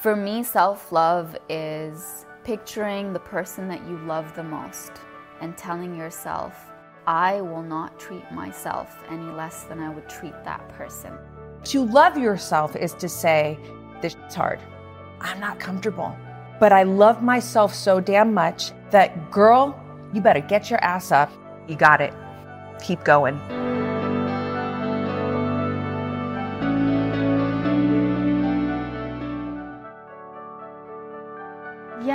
For me, self love is picturing the person that you love the most and telling yourself, I will not treat myself any less than I would treat that person. To love yourself is to say, This is hard. I'm not comfortable. But I love myself so damn much that, girl, you better get your ass up. You got it. Keep going.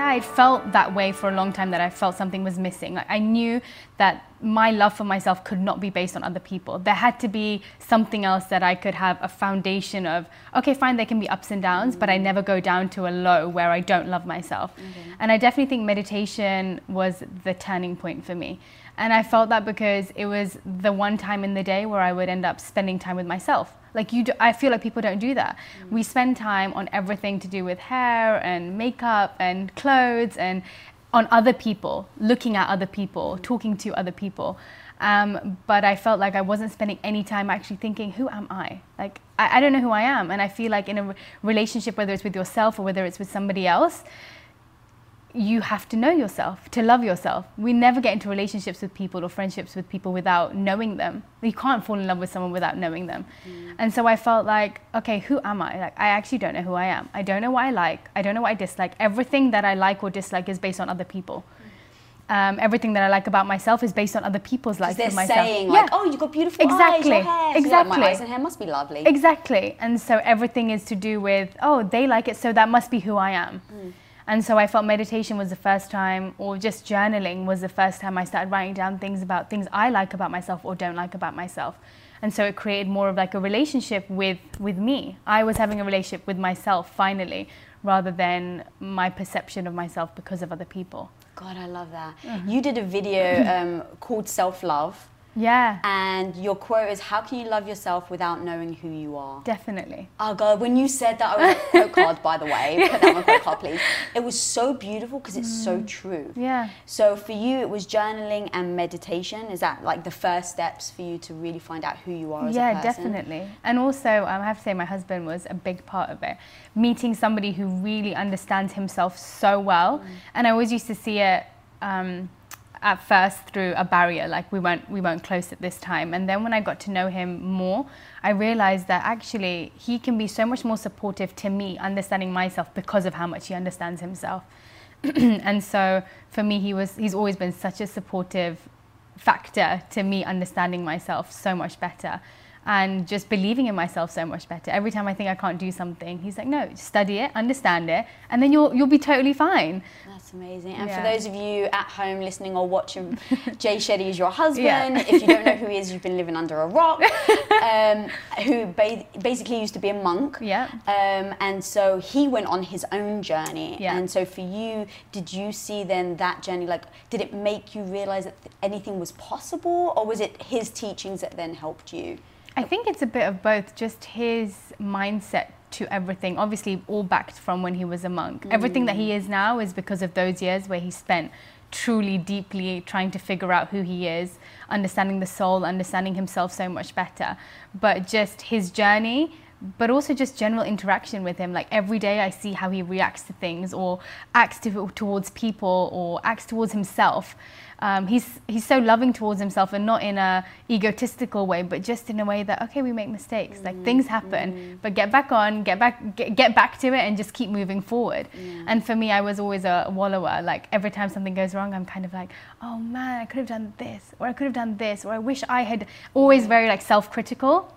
Yeah, I felt that way for a long time that I felt something was missing. Like I knew that my love for myself could not be based on other people. There had to be something else that I could have a foundation of, okay, fine, there can be ups and downs, mm-hmm. but I never go down to a low where I don't love myself. Mm-hmm. And I definitely think meditation was the turning point for me. And I felt that because it was the one time in the day where I would end up spending time with myself. Like you, do, I feel like people don't do that. Mm. We spend time on everything to do with hair and makeup and clothes and on other people, looking at other people, mm. talking to other people. Um, but I felt like I wasn't spending any time actually thinking, who am I? Like, I, I don't know who I am. And I feel like in a re- relationship, whether it's with yourself or whether it's with somebody else, you have to know yourself to love yourself. We never get into relationships with people or friendships with people without knowing them. You can't fall in love with someone without knowing them. Mm. And so I felt like, okay, who am I? Like I actually don't know who I am. I don't know what I like. I don't know what I dislike. Everything that I like or dislike is based on other people. Um, everything that I like about myself is based on other people's likes they're myself. saying like, yeah. oh, you've got beautiful exactly. eyes, your hair. Exactly. My eyes and hair must be lovely. Exactly. And so everything is to do with, oh, they like it, so that must be who I am. Mm. And so I felt meditation was the first time, or just journaling was the first time I started writing down things about things I like about myself or don't like about myself. And so it created more of like a relationship with, with me. I was having a relationship with myself finally, rather than my perception of myself because of other people. God, I love that. Mm-hmm. You did a video um, called Self Love. Yeah. And your quote is, "How can you love yourself without knowing who you are?" Definitely. Oh God, when you said that, I was like, quote card, by the way, put that on quote card, please. It was so beautiful because it's mm. so true. Yeah. So for you, it was journaling and meditation. Is that like the first steps for you to really find out who you are as yeah, a person? Yeah, definitely. And also, um, I have to say, my husband was a big part of it. Meeting somebody who really understands himself so well, mm. and I always used to see it. Um, at first through a barrier, like we weren't we weren't close at this time. And then when I got to know him more, I realized that actually he can be so much more supportive to me understanding myself because of how much he understands himself. and so for me, he was he's always been such a supportive factor to me understanding myself so much better and just believing in myself so much better. Every time I think I can't do something, he's like, no, study it, understand it, and then you'll you'll be totally fine. That's amazing. And yeah. for those of you at home listening or watching, Jay Shetty is your husband. Yeah. if you don't know who he is, you've been living under a rock. Um, who ba- basically used to be a monk. Yeah. Um, and so he went on his own journey. Yeah. And so for you, did you see then that journey? Like, did it make you realize that anything was possible, or was it his teachings that then helped you? I think it's a bit of both, just his mindset to everything, obviously, all backed from when he was a monk. Mm. Everything that he is now is because of those years where he spent truly deeply trying to figure out who he is, understanding the soul, understanding himself so much better. But just his journey but also just general interaction with him. Like every day, I see how he reacts to things, or acts to, towards people, or acts towards himself. Um, he's he's so loving towards himself, and not in a egotistical way, but just in a way that okay, we make mistakes, mm like things happen, mm but get back on, get back, get, get back to it, and just keep moving forward. Yeah. And for me, I was always a wallower. Like every time something goes wrong, I'm kind of like, oh man, I could have done this, or I could have done this, or I wish I had. Always very like self-critical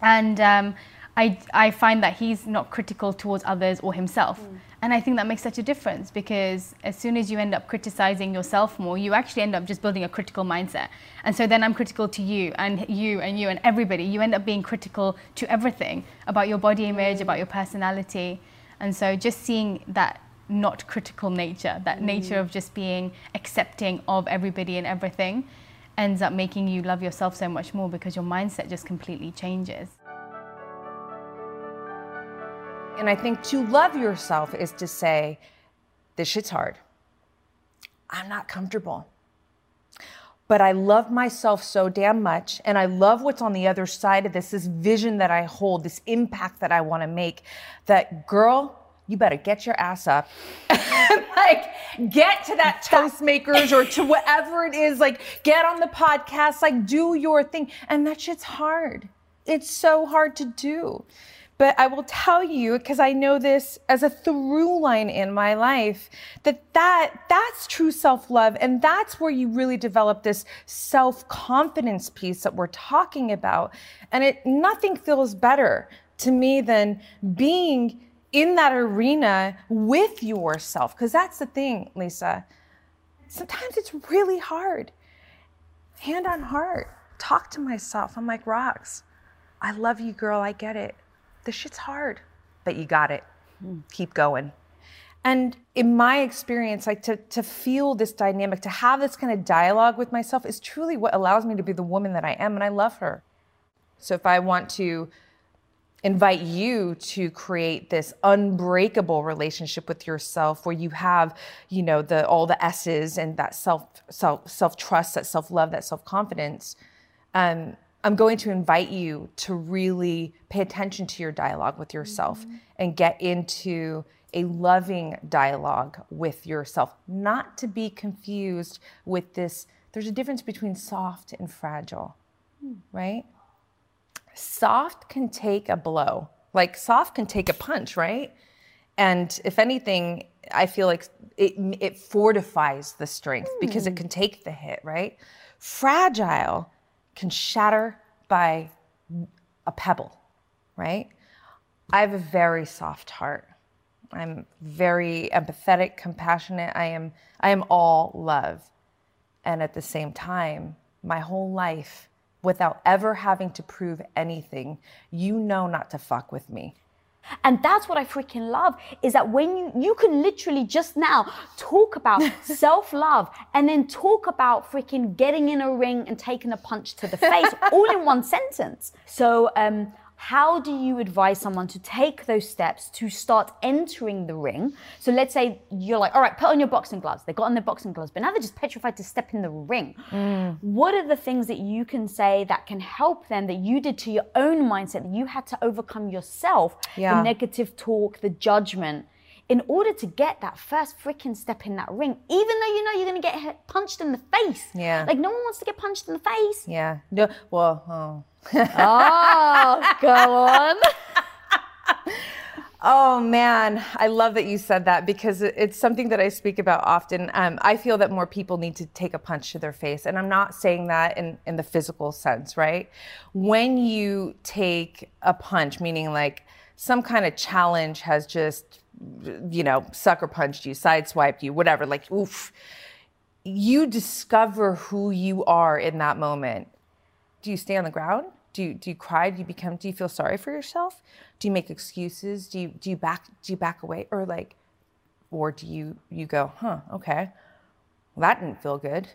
and um, I, I find that he's not critical towards others or himself. Mm. And I think that makes such a difference because as soon as you end up criticizing yourself more, you actually end up just building a critical mindset. And so then I'm critical to you and you and you and everybody. You end up being critical to everything about your body image, mm. about your personality. And so just seeing that not critical nature, that mm. nature of just being accepting of everybody and everything, ends up making you love yourself so much more because your mindset just completely changes. And I think to love yourself is to say, this shit's hard. I'm not comfortable. But I love myself so damn much. And I love what's on the other side of this, this vision that I hold, this impact that I want to make. That girl, you better get your ass up like get to that Toastmasters or to whatever it is, like get on the podcast, like do your thing. And that shit's hard. It's so hard to do. But I will tell you, because I know this as a through line in my life, that, that that's true self-love. And that's where you really develop this self-confidence piece that we're talking about. And it nothing feels better to me than being in that arena with yourself. Because that's the thing, Lisa. Sometimes it's really hard. Hand on heart, talk to myself. I'm like, Rocks, I love you, girl. I get it. This shit's hard, but you got it. Keep going. And in my experience, like to, to feel this dynamic, to have this kind of dialogue with myself is truly what allows me to be the woman that I am. And I love her. So if I want to invite you to create this unbreakable relationship with yourself where you have you know the all the s's and that self self self trust that self love that self confidence um, i'm going to invite you to really pay attention to your dialogue with yourself mm-hmm. and get into a loving dialogue with yourself not to be confused with this there's a difference between soft and fragile mm. right soft can take a blow. Like soft can take a punch, right? And if anything, I feel like it, it fortifies the strength mm. because it hmm. can take the hit, right? Fragile can shatter by a pebble, right? I have a very soft heart. I'm very empathetic, compassionate. I am I am all love. And at the same time, my whole life without ever having to prove anything, you know not to fuck with me. And that's what I freaking love is that when you you can literally just now talk about self-love and then talk about freaking getting in a ring and taking a punch to the face all in one sentence. So um how do you advise someone to take those steps to start entering the ring? So let's say you're like, all right, put on your boxing gloves. They got on their boxing gloves, but now they're just petrified to step in the ring. Mm. What are the things that you can say that can help them that you did to your own mindset that you had to overcome yourself? Yeah. The negative talk, the judgment in order to get that first freaking step in that ring, even though you know you're going to get punched in the face. Yeah. Like no one wants to get punched in the face. Yeah. No. Well. Oh. Oh, go on. Oh man, I love that you said that because it's something that I speak about often. Um, I feel that more people need to take a punch to their face, and I'm not saying that in, in the physical sense, right? When you take a punch, meaning like some kind of challenge has just you know, sucker punched you, sideswiped you, whatever, like, oof, you discover who you are in that moment. Do you stay on the ground? Do you, do you cry? Do you become, do you feel sorry for yourself? Do you make excuses? Do you, do you back, do you back away? Or like, or do you, you go, huh, okay, well, that didn't feel good.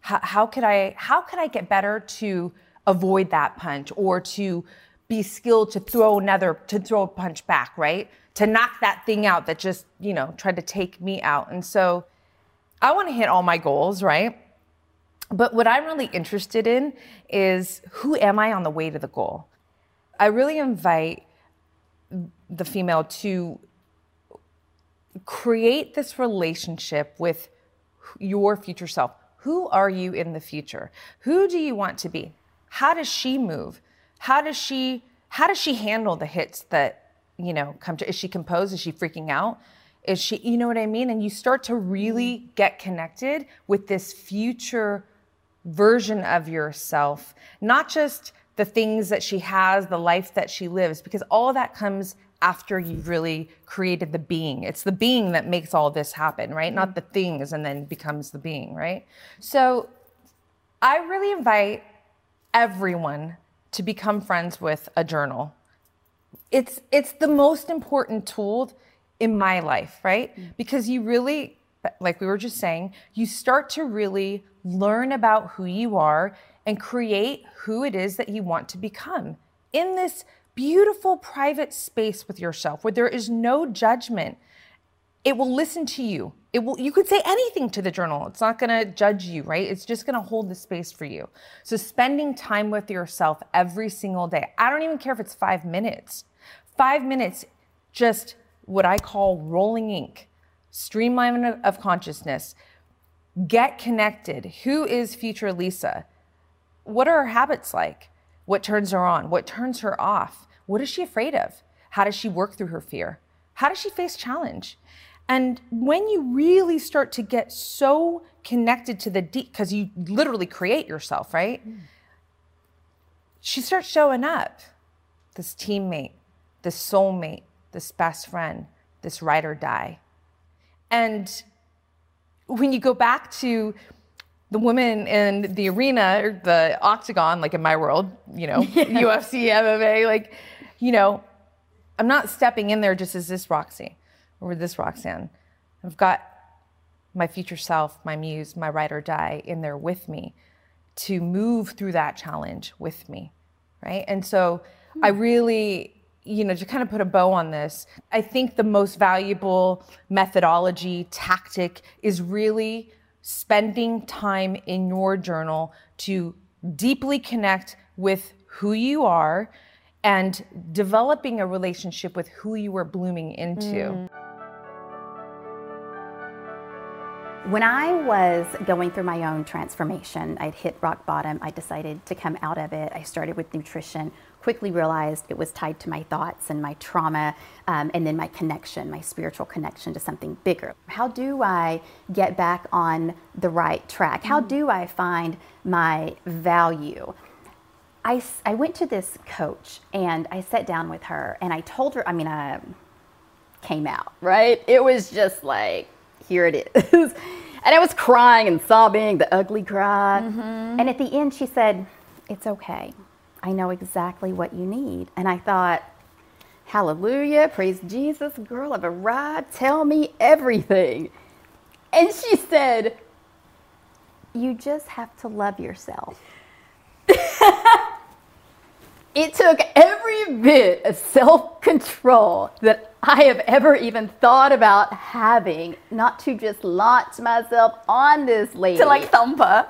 How, how could I, how could I get better to avoid that punch or to be skilled to throw another, to throw a punch back, right? to knock that thing out that just, you know, tried to take me out. And so I want to hit all my goals, right? But what I'm really interested in is who am I on the way to the goal? I really invite the female to create this relationship with your future self. Who are you in the future? Who do you want to be? How does she move? How does she how does she handle the hits that you know, come to, is she composed? Is she freaking out? Is she, you know what I mean? And you start to really get connected with this future version of yourself, not just the things that she has, the life that she lives, because all of that comes after you've really created the being. It's the being that makes all this happen, right? Not mm-hmm. the things and then becomes the being, right? So I really invite everyone to become friends with a journal it's it's the most important tool in my life, right? Because you really, like we were just saying, you start to really learn about who you are and create who it is that you want to become in this beautiful private space with yourself where there is no judgment. It will listen to you. It will you could say anything to the journal. It's not going to judge you, right? It's just going to hold the space for you. So spending time with yourself every single day. I don't even care if it's 5 minutes. 5 minutes just what I call rolling ink. streamlining of consciousness. Get connected. Who is future Lisa? What are her habits like? What turns her on? What turns her off? What is she afraid of? How does she work through her fear? How does she face challenge? And when you really start to get so connected to the deep, because you literally create yourself, right? Mm. She starts showing up. This teammate, this soulmate, this best friend, this ride or die. And when you go back to the woman in the arena or the octagon, like in my world, you know, yeah. UFC, MMA, like, you know, I'm not stepping in there just as this Roxy or this Roxanne. I've got my future self, my muse, my ride or die in there with me to move through that challenge with me. Right. And so I hmm. really, you know, to kind of put a bow on this, I think the most valuable methodology, tactic is really spending time in your journal to deeply connect with who you are and developing a relationship with who you are blooming into. Mm. When I was going through my own transformation, I'd hit rock bottom. I decided to come out of it. I started with nutrition, quickly realized it was tied to my thoughts and my trauma, um, and then my connection, my spiritual connection to something bigger. How do I get back on the right track? How do I find my value? I, I went to this coach and I sat down with her and I told her, I mean, I came out, right? It was just like, here it is. and I was crying and sobbing, the ugly cry. Mm-hmm. And at the end, she said, It's okay. I know exactly what you need. And I thought, Hallelujah, praise Jesus, girl, I've arrived. Tell me everything. And she said, You just have to love yourself. it took every bit of self control that I have ever even thought about having not to just launch myself on this lady. To like thump her.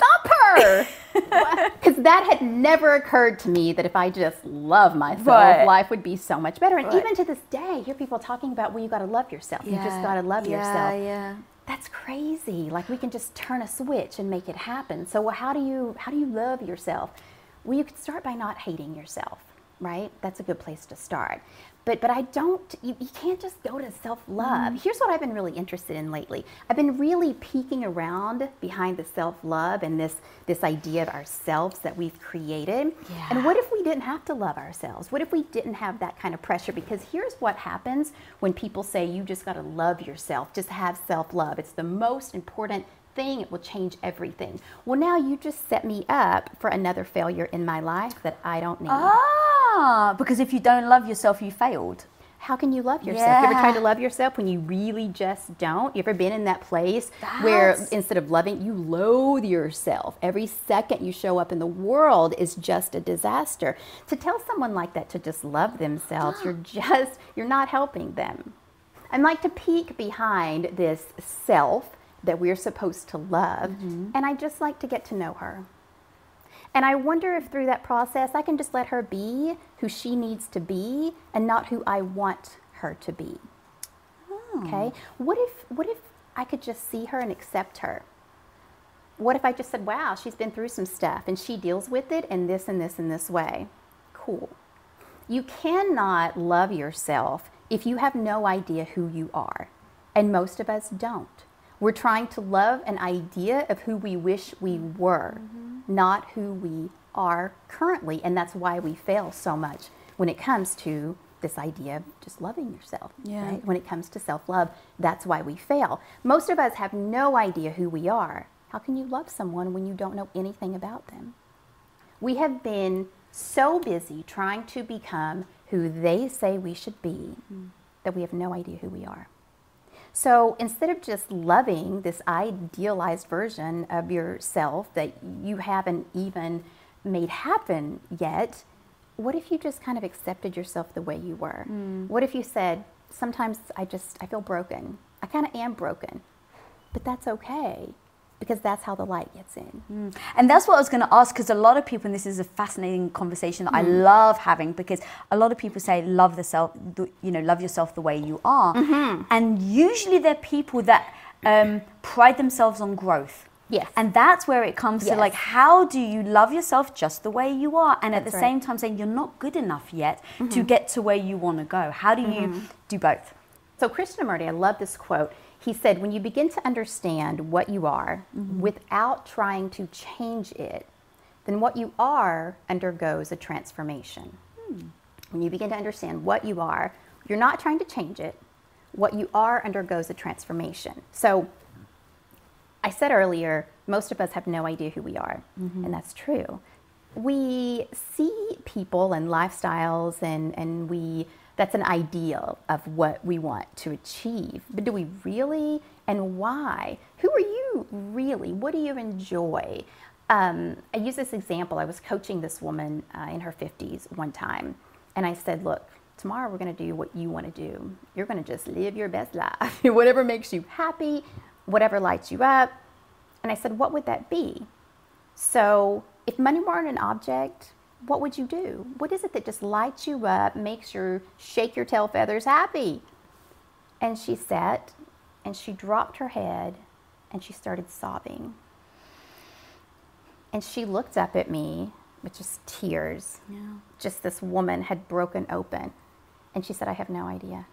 Thump her! Because that had never occurred to me that if I just love myself, right. life would be so much better. And right. even to this day, I hear people talking about, well, you got to love yourself. Yeah. You just got to love yeah, yourself. Yeah, That's crazy. Like we can just turn a switch and make it happen. So how do you how do you love yourself? Well, you can start by not hating yourself, right? That's a good place to start. But, but I don't, you, you can't just go to self love. Mm. Here's what I've been really interested in lately. I've been really peeking around behind the self love and this, this idea of ourselves that we've created. Yeah. And what if we didn't have to love ourselves? What if we didn't have that kind of pressure? Because here's what happens when people say you just got to love yourself, just have self love. It's the most important thing, it will change everything. Well, now you just set me up for another failure in my life that I don't need. Ah, because if you don't love yourself, you failed. How can you love yourself? Yeah. You ever tried to love yourself when you really just don't? You ever been in that place That's... where instead of loving, you loathe yourself? Every second you show up in the world is just a disaster. To tell someone like that to just love themselves, you're just, you're not helping them. I'd like to peek behind this self that we're supposed to love. Mm-hmm. And I just like to get to know her. And I wonder if through that process I can just let her be who she needs to be and not who I want her to be. Oh. Okay? What if what if I could just see her and accept her? What if I just said, "Wow, she's been through some stuff and she deals with it in this and this and this way." Cool. You cannot love yourself if you have no idea who you are. And most of us don't. We're trying to love an idea of who we wish we were, mm-hmm. not who we are currently. And that's why we fail so much when it comes to this idea of just loving yourself. Yeah. Right? When it comes to self love, that's why we fail. Most of us have no idea who we are. How can you love someone when you don't know anything about them? We have been so busy trying to become who they say we should be mm. that we have no idea who we are. So instead of just loving this idealized version of yourself that you haven't even made happen yet, what if you just kind of accepted yourself the way you were? Mm. What if you said, sometimes I just, I feel broken. I kind of am broken, but that's okay because that's how the light gets in. Mm. And that's what I was going to ask because a lot of people, and this is a fascinating conversation that mm. I love having because a lot of people say, love the self, you know, love yourself the way you are. Mm-hmm. And usually they're people that um, pride themselves on growth. Yes. And that's where it comes yes. to like, how do you love yourself just the way you are? And that's at the right. same time saying you're not good enough yet mm-hmm. to get to where you want to go. How do you mm-hmm. do both? So, Krishnamurti, I love this quote. He said, when you begin to understand what you are mm-hmm. without trying to change it, then what you are undergoes a transformation. Hmm. When you begin to understand what you are, you're not trying to change it. What you are undergoes a transformation. So, I said earlier, most of us have no idea who we are, mm-hmm. and that's true. We see people and lifestyles, and, and we that's an ideal of what we want to achieve. But do we really? And why? Who are you really? What do you enjoy? Um, I use this example. I was coaching this woman uh, in her 50s one time, and I said, Look, tomorrow we're going to do what you want to do. You're going to just live your best life, whatever makes you happy, whatever lights you up. And I said, What would that be? So, if money weren't an object, what would you do? What is it that just lights you up, makes you shake your tail feathers happy? And she sat and she dropped her head and she started sobbing. And she looked up at me with just tears. Yeah. Just this woman had broken open. And she said, I have no idea.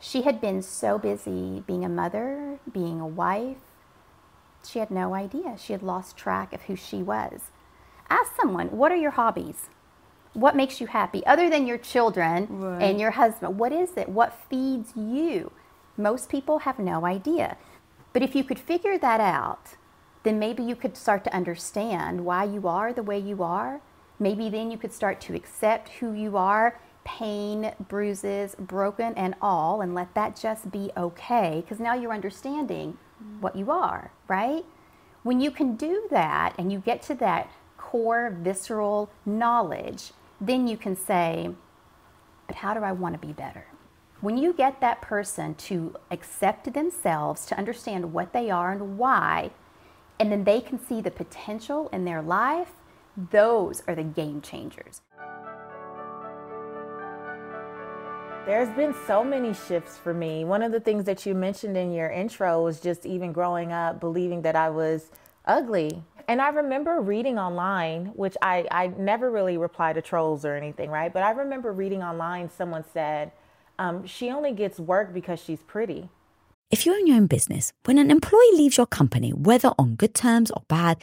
She had been so busy being a mother, being a wife, she had no idea. She had lost track of who she was. Ask someone, what are your hobbies? What makes you happy other than your children right. and your husband? What is it? What feeds you? Most people have no idea. But if you could figure that out, then maybe you could start to understand why you are the way you are. Maybe then you could start to accept who you are, pain, bruises, broken, and all, and let that just be okay, because now you're understanding what you are, right? When you can do that and you get to that core visceral knowledge, then you can say, but how do I want to be better? When you get that person to accept themselves, to understand what they are and why, and then they can see the potential in their life, those are the game changers. There's been so many shifts for me. One of the things that you mentioned in your intro was just even growing up believing that I was ugly and I remember reading online, which I, I never really reply to trolls or anything, right? But I remember reading online, someone said, um, she only gets work because she's pretty. If you own your own business, when an employee leaves your company, whether on good terms or bad,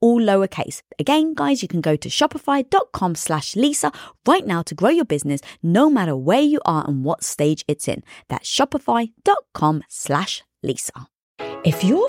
all lowercase. Again, guys, you can go to shopify.com slash Lisa right now to grow your business no matter where you are and what stage it's in. That's shopify.com slash Lisa. If you're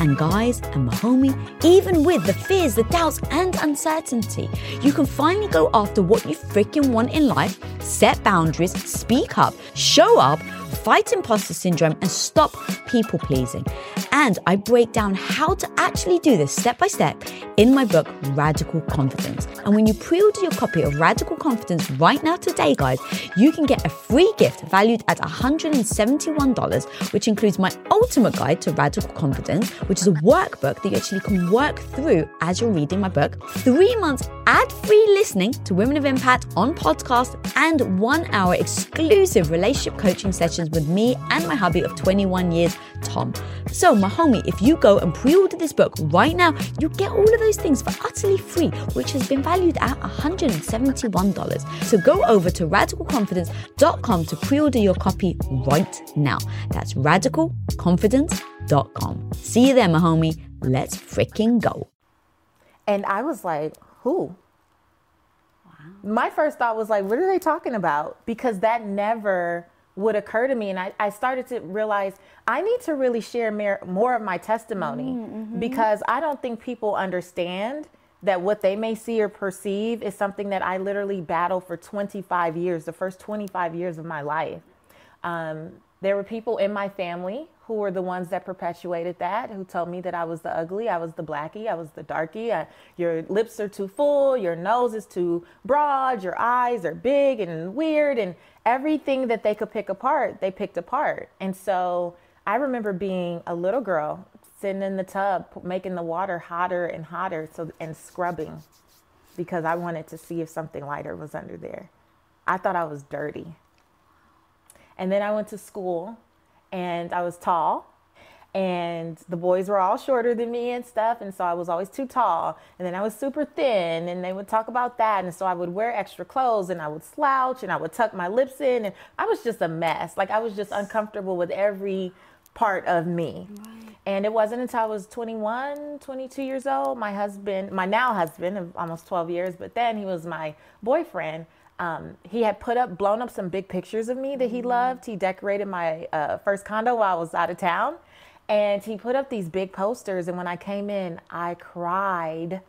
And guys and my homie, even with the fears, the doubts, and uncertainty, you can finally go after what you freaking want in life, set boundaries, speak up, show up, fight imposter syndrome, and stop people pleasing. And I break down how to actually do this step by step in my book, Radical Confidence. And when you pre order your copy of Radical Confidence right now today, guys, you can get a free gift valued at $171, which includes my ultimate guide to radical confidence, which is a workbook that you actually can work through as you're reading my book, three months ad free listening to Women of Impact on podcast, and one hour exclusive relationship coaching sessions with me and my hubby of 21 years, Tom. So, my homie, if you go and pre order this book right now, you get all of those things for utterly free, which has been valued at $171. So, go over to radicalconfidence.com to pre order your copy right now. That's radicalconfidence.com. See you there, my homie. Let's freaking go. And I was like, who? My first thought was like, what are they talking about? Because that never would occur to me. And I, I started to realize I need to really share more, more of my testimony mm-hmm. because I don't think people understand that what they may see or perceive is something that I literally battled for 25 years, the first 25 years of my life. Um, there were people in my family who were the ones that perpetuated that, who told me that I was the ugly, I was the blackie, I was the darkie. I, your lips are too full, your nose is too broad, your eyes are big and weird, and everything that they could pick apart, they picked apart. And so I remember being a little girl sitting in the tub, making the water hotter and hotter, so and scrubbing because I wanted to see if something lighter was under there. I thought I was dirty. And then I went to school and I was tall and the boys were all shorter than me and stuff and so i was always too tall and then i was super thin and they would talk about that and so i would wear extra clothes and i would slouch and i would tuck my lips in and i was just a mess like i was just uncomfortable with every part of me right. and it wasn't until i was 21 22 years old my husband my now husband of almost 12 years but then he was my boyfriend um, he had put up, blown up some big pictures of me that he mm-hmm. loved. He decorated my uh, first condo while I was out of town. And he put up these big posters. And when I came in, I cried.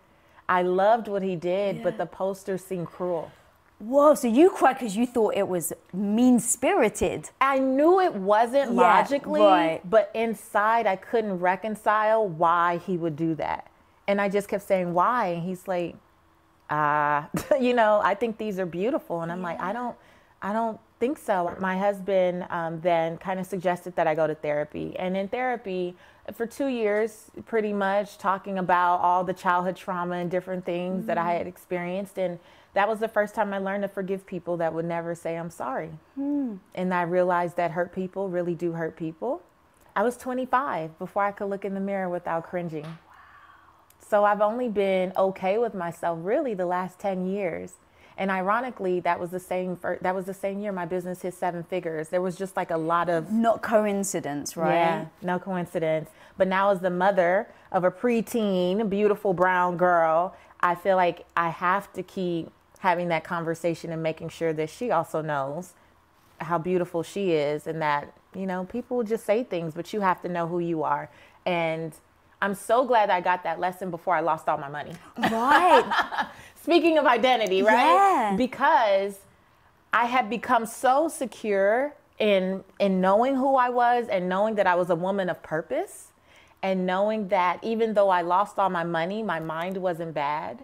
I loved what he did, yeah. but the posters seemed cruel. Whoa, so you cried because you thought it was mean spirited. I knew it wasn't yeah, logically, right. but inside I couldn't reconcile why he would do that. And I just kept saying, why? And he's like, uh, you know, I think these are beautiful. And I'm yeah. like, I don't, I don't think so. My husband um, then kind of suggested that I go to therapy. And in therapy, for two years, pretty much talking about all the childhood trauma and different things mm-hmm. that I had mm-hmm. experienced. And that was the first time I learned to forgive people that would never say, I'm sorry. Mm. And I realized that hurt people really do hurt people. I was 25 before I could look in the mirror without cringing. So I've only been okay with myself really the last 10 years. And ironically, that was the same for, that was the same year my business hit seven figures. There was just like a lot of Not coincidence, right? yeah, no coincidence. But now as the mother of a preteen, beautiful brown girl, I feel like I have to keep having that conversation and making sure that she also knows how beautiful she is and that, you know, people will just say things, but you have to know who you are. And I'm so glad I got that lesson before I lost all my money. Right. Speaking of identity, right? Yeah. Because I had become so secure in in knowing who I was and knowing that I was a woman of purpose and knowing that even though I lost all my money, my mind wasn't bad.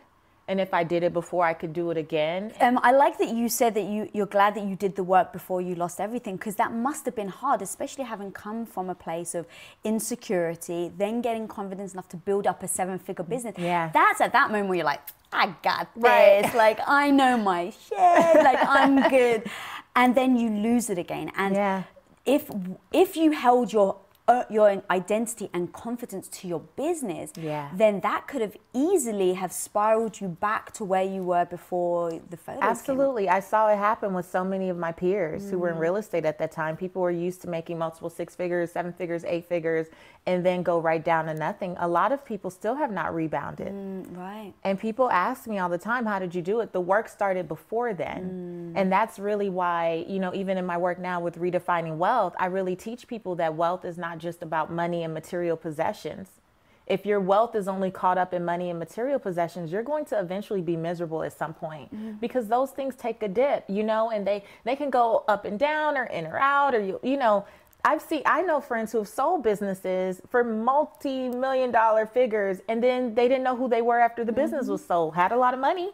And if I did it before, I could do it again. Um, I like that you said that you, you're glad that you did the work before you lost everything because that must have been hard, especially having come from a place of insecurity, then getting confidence enough to build up a seven figure business. Yeah. That's at that moment where you're like, I got this. Right. Like, I know my shit. like, I'm good. And then you lose it again. And Yeah. if if you held your Uh, your identity and confidence to your business, Yeah. then that could have easily have spiraled you back to where you were before the photos. Absolutely. I saw it happen with so many of my peers who were in mm. real estate at that time. People were used to making multiple six figures, seven figures, eight figures, and then go right down to nothing. A lot of people still have not rebounded. Mm, right. And people ask me all the time, how did you do it? The work started before then. Mm. And that's really why, you know, even in my work now with redefining wealth, I really teach people that wealth is not just about money and material possessions. If your wealth is only caught up in money and material possessions, you're going to eventually be miserable at some point mm-hmm. because those things take a dip, you know, and they they can go up and down or in or out or you you know, I've seen I know friends who have sold businesses for multi-million dollar figures and then they didn't know who they were after the business mm-hmm. was sold. Had a lot of money,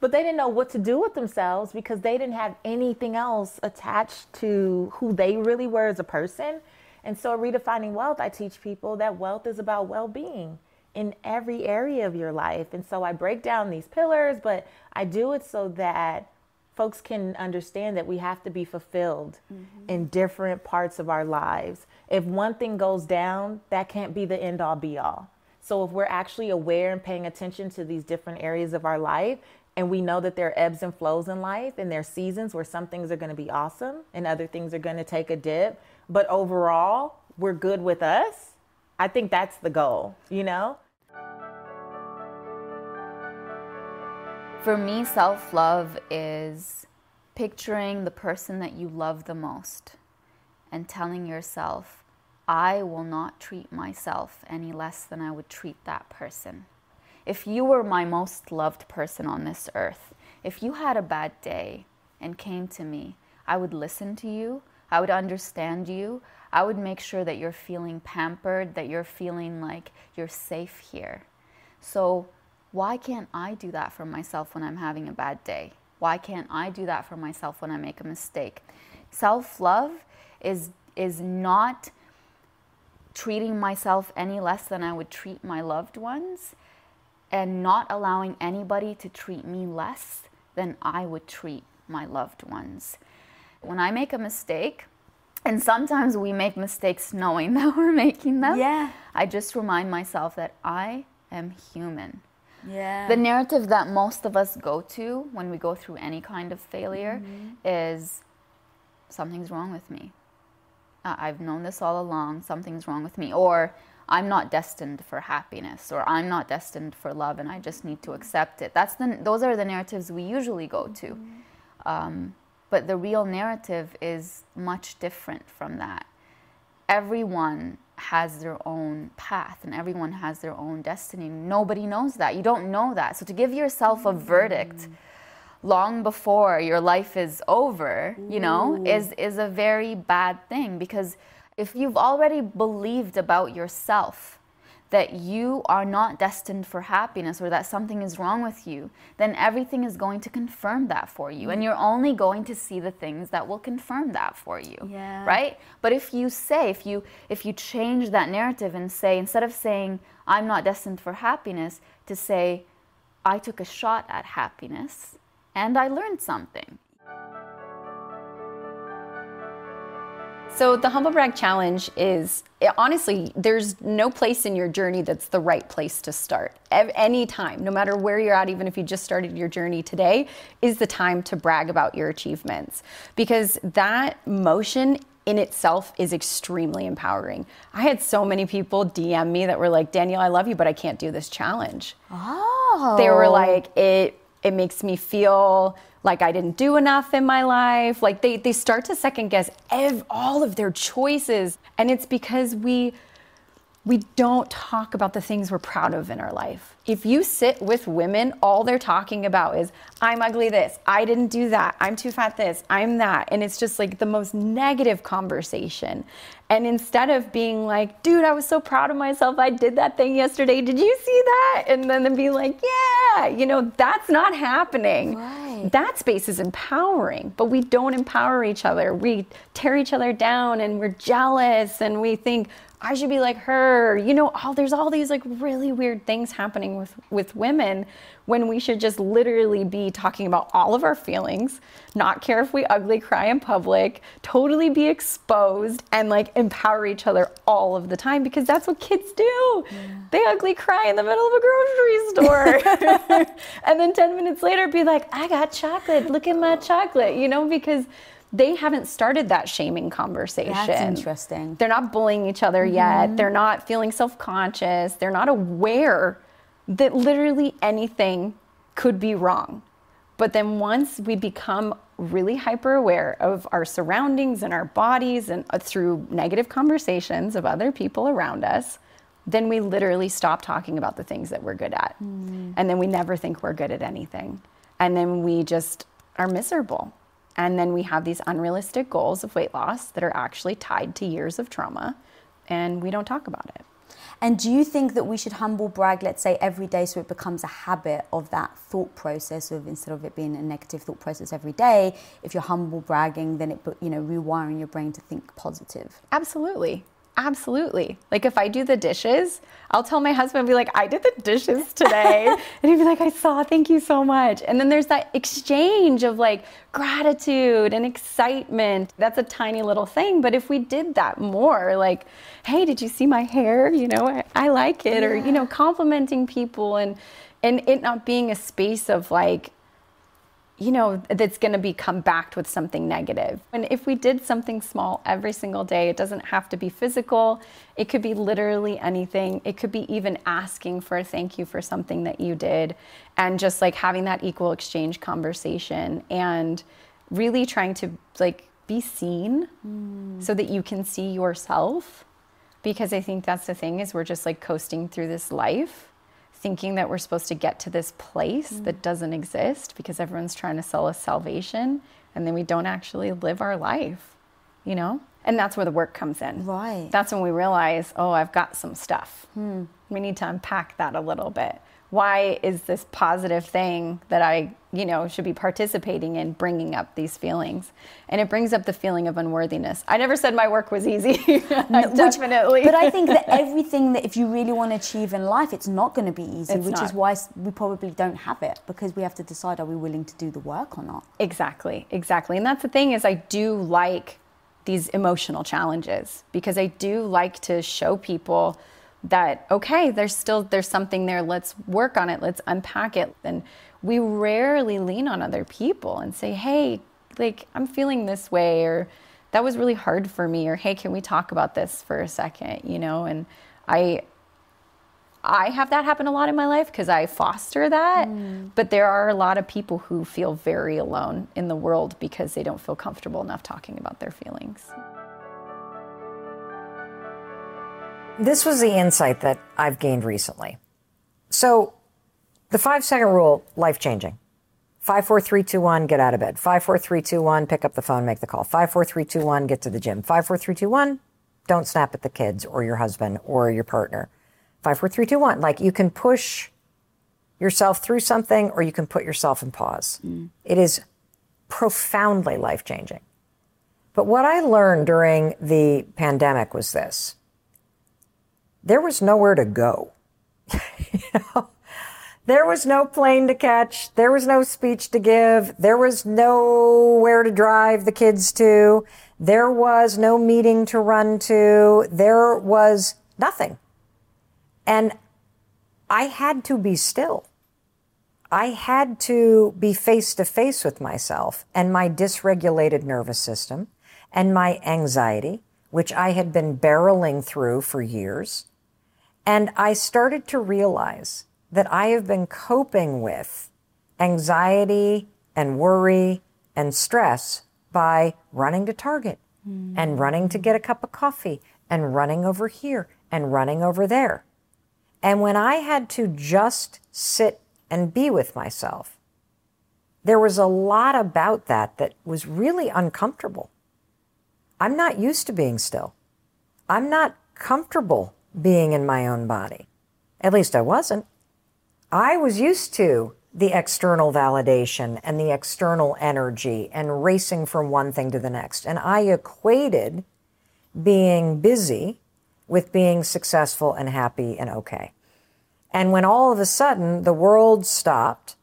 but they didn't know what to do with themselves because they didn't have anything else attached to who they really were as a person. And so redefining wealth, I teach people that wealth is about well-being in every area of your life. And so I break down these pillars, but I do it so that folks can understand that we have to be fulfilled mm-hmm. in different parts of our lives. If one thing goes down, that can't be the end all be all. So if we're actually aware and paying attention to these different areas of our life, and we know that there are ebbs and flows in life and there are seasons where some things are going to be awesome and other things are going to take a dip, but overall, we're good with us. I think that's the goal, you know? For me, self love is picturing the person that you love the most and telling yourself, I will not treat myself any less than I would treat that person. If you were my most loved person on this earth, if you had a bad day and came to me, I would listen to you, I would understand you, I would make sure that you're feeling pampered, that you're feeling like you're safe here. So, why can't I do that for myself when I'm having a bad day? Why can't I do that for myself when I make a mistake? Self love is, is not treating myself any less than I would treat my loved ones and not allowing anybody to treat me less than I would treat my loved ones. When I make a mistake, and sometimes we make mistakes knowing that we're making them, Yeah. I just remind myself that I am human. Yeah. The narrative that most of us go to when we go through any kind of failure is something's wrong with me. Uh, I've known this all along, something's wrong with me. Or I'm not destined for happiness, or I'm not destined for love and I just need to accept it. That's the, those are the narratives we usually go to. Um, but the real narrative is much different from that. Everyone has their own path and everyone has their own destiny. Nobody knows that. You don't know that. So to give yourself a mm. verdict long before your life is over, you know, is is a very bad thing because if you've already believed about yourself that you are not destined for happiness or that something is wrong with you, then everything is going to confirm that for you. And mm. you're only going to see the things that will confirm that for you. Yeah. Right? But if you say, if you if you change that narrative and say, instead of saying, I'm not destined for happiness, to say, I took a shot at happiness and I learned something. So the humble brag challenge is eh, honestly, there's no place in your journey that's the right place to start. Any time, no matter where you're at, even if you just started your journey today, is the time to brag about your achievements because that motion in itself is extremely empowering. I had so many people DM me that were like, Danielle, I love you, but I can't do this challenge. Oh. They were oh. like, it it makes me feel like I didn't do enough in my life. Like they, they start to second guess ev- all of their choices. And it's because we we don't talk about the things we're proud of in our life. If you sit with women, all they're talking about is, I'm ugly this, I didn't do that, I'm too fat this, I'm that. And it's just like the most negative conversation. And instead of being like, dude, I was so proud of myself, I did that thing yesterday, did you see that? And then be like, yeah, you know, that's not happening. Right. That space is empowering, but we don't empower each other. We tear each other down and we're jealous and we think, I should be like her. You know, all there's all these like really weird things happening with with women when we should just literally be talking about all of our feelings, not care if we ugly cry in public, totally be exposed and like empower each other all of the time because that's what kids do. Yeah. They ugly cry in the middle of a grocery store. and then 10 minutes later be like, "I got chocolate. Look at my chocolate." You know, because they haven't started that shaming conversation. That's interesting. They're not bullying each other mm-hmm. yet. They're not feeling self conscious. They're not aware that literally anything could be wrong. But then once we become really hyper aware of our surroundings and our bodies and uh, through negative conversations of other people around us, then we literally stop talking about the things that we're good at. Mm. And then we never think we're good at anything. And then we just are miserable. And then we have these unrealistic goals of weight loss that are actually tied to years of trauma, and we don't talk about it. And do you think that we should humble brag, let's say, every day so it becomes a habit of that thought process of instead of it being a negative thought process every day, if you're humble bragging, then it, you know, rewiring your brain to think positive? Absolutely. Absolutely. Like if I do the dishes, I'll tell my husband, be like, I did the dishes today. and he'd be like, I saw, thank you so much. And then there's that exchange of like gratitude and excitement. That's a tiny little thing. But if we did that more, like, hey, did you see my hair? You know, I, I like it. Yeah. Or, you know, complimenting people and and it not being a space of like, you know, that's going to be come back with something negative. And if we did something small every single day, it doesn't have to be physical. It could be literally anything. It could be even asking for a thank you for something that you did and just like having that equal exchange conversation and really trying to like be seen mm. so that you can see yourself because I think that's the thing is we're just like coasting through this life thinking that we're supposed to get to this place mm. that doesn't exist because everyone's trying to sell us salvation and then we don't actually live our life, you know? And that's where the work comes in. Right. That's when we realize, oh, I've got some stuff. Hmm. We need to unpack that a little bit why is this positive thing that I, you know, should be participating in bringing up these feelings? And it brings up the feeling of unworthiness. I never said my work was easy. no, definitely. but I think that everything that if you really want to achieve in life, it's not going to be easy, it's which not. is why we probably don't have it because we have to decide are we willing to do the work or not. Exactly. Exactly. And that's the thing is I do like these emotional challenges because I do like to show people that okay there's still there's something there let's work on it let's unpack it and we rarely lean on other people and say hey like i'm feeling this way or that was really hard for me or hey can we talk about this for a second you know and i i have that happen a lot in my life because i foster that mm. but there are a lot of people who feel very alone in the world because they don't feel comfortable enough talking about their feelings This was the insight that I've gained recently. So, the five second rule, life changing. Five, four, three, two, one, get out of bed. Five, four, three, two, one, pick up the phone, make the call. Five, four, three, two, one, get to the gym. Five, four, three, two, one, don't snap at the kids or your husband or your partner. Five, four, three, two, one. Like you can push yourself through something or you can put yourself in pause. Mm. It is profoundly life changing. But what I learned during the pandemic was this there was nowhere to go. you know? There was no plane to catch. There was no speech to give. There was nowhere to drive the kids to. There was no meeting to run to. There was nothing. And I had to be still. I had to be face to face with myself and my dysregulated nervous system and my anxiety, which I had been barreling through for years. And I started to realize that I have been coping with anxiety and worry and stress by running to Target mm. and running to get a cup of coffee and running over here and running over there. And when I had to just sit and be with myself, there was a lot about that that was really uncomfortable. I'm not used to being still. I'm not comfortable being in my own body. At least I wasn't. I was used to the external validation and the external energy and racing from one thing to the next. And I equated being busy with being successful and happy and okay. And when all of a sudden the world stopped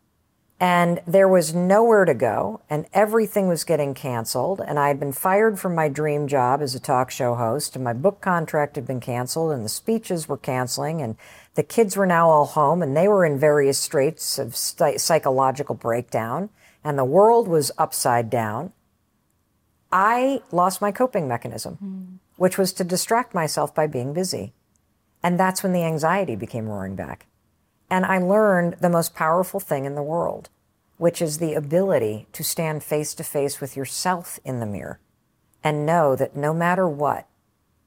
and there was nowhere to go and everything was getting canceled and I had been fired from my dream job as a talk show host and my book contract had been canceled and the speeches were canceling and the kids were now all home and they were in various straits of st- psychological breakdown and the world was upside down. I lost my coping mechanism, mm. which was to distract myself by being busy. And that's when the anxiety became roaring back. And I learned the most powerful thing in the world, which is the ability to stand face to face with yourself in the mirror and know that no matter what,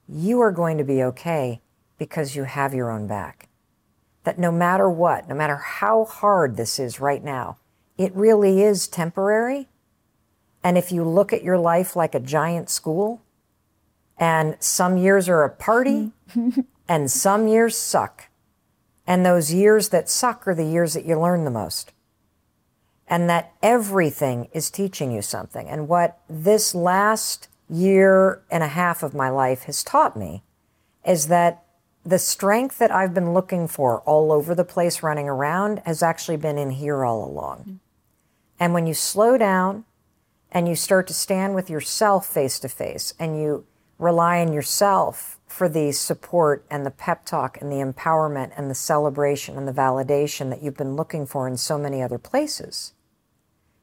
you are going to be okay because you have your own back that no matter what, no matter how hard this is right now, it really is temporary. And if you look at your life like a giant school, and some years are a party, and some years suck. And those years that suck are the years that you learn the most. And that everything is teaching you something. And what this last year and a half of my life has taught me is that the strength that I've been looking for all over the place running around has actually been in here all along. And when you slow down and you start to stand with yourself face to face and you rely on yourself for the support and the pep talk and the empowerment and the celebration and the validation that you've been looking for in so many other places,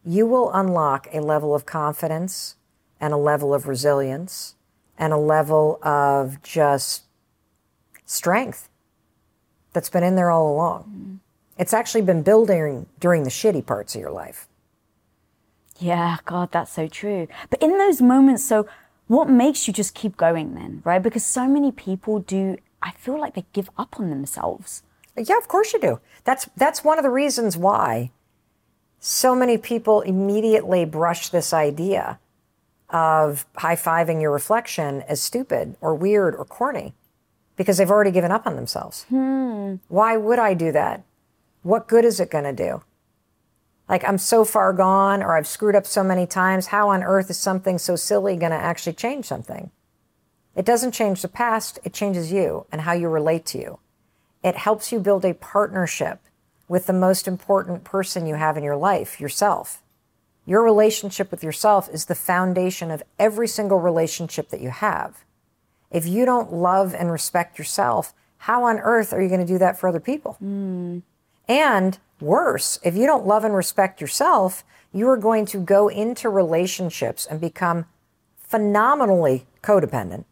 you will unlock a level of confidence and a level of resilience and a level of just strength that's been in there all along. Mm-hmm. It's actually been building during the shitty parts of your life. Yeah, God, that's so true. But in those moments, so what makes you just keep going then, right? Because so many people do, I feel like they give up on themselves. Yeah, of course you do. That's that's one of the reasons why so many people immediately brush this idea of high fiving your reflection as stupid or weird or corny because they've already given up on themselves. Hmm. Why would I do that? What good is it going to do? Like, I'm so far gone or I've screwed up so many times. How on earth is something so silly going to actually change something? It doesn't change the past, it changes you and how you relate to you. It helps you build a partnership with the most important person you have in your life, yourself. Your relationship with yourself is the foundation of every single relationship that you have. If you don't love and respect yourself, how on earth are you going to do that for other people? Mm. And worse, if you don't love and respect yourself, you are going to go into relationships and become phenomenally codependent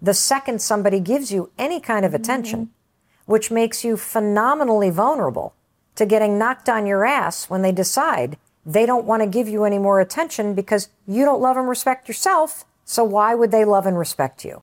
the second somebody gives you any kind of attention, mm-hmm. which makes you phenomenally vulnerable to getting knocked on your ass when they decide they don't want to give you any more attention because you don't love and respect yourself. So why would they love and respect you?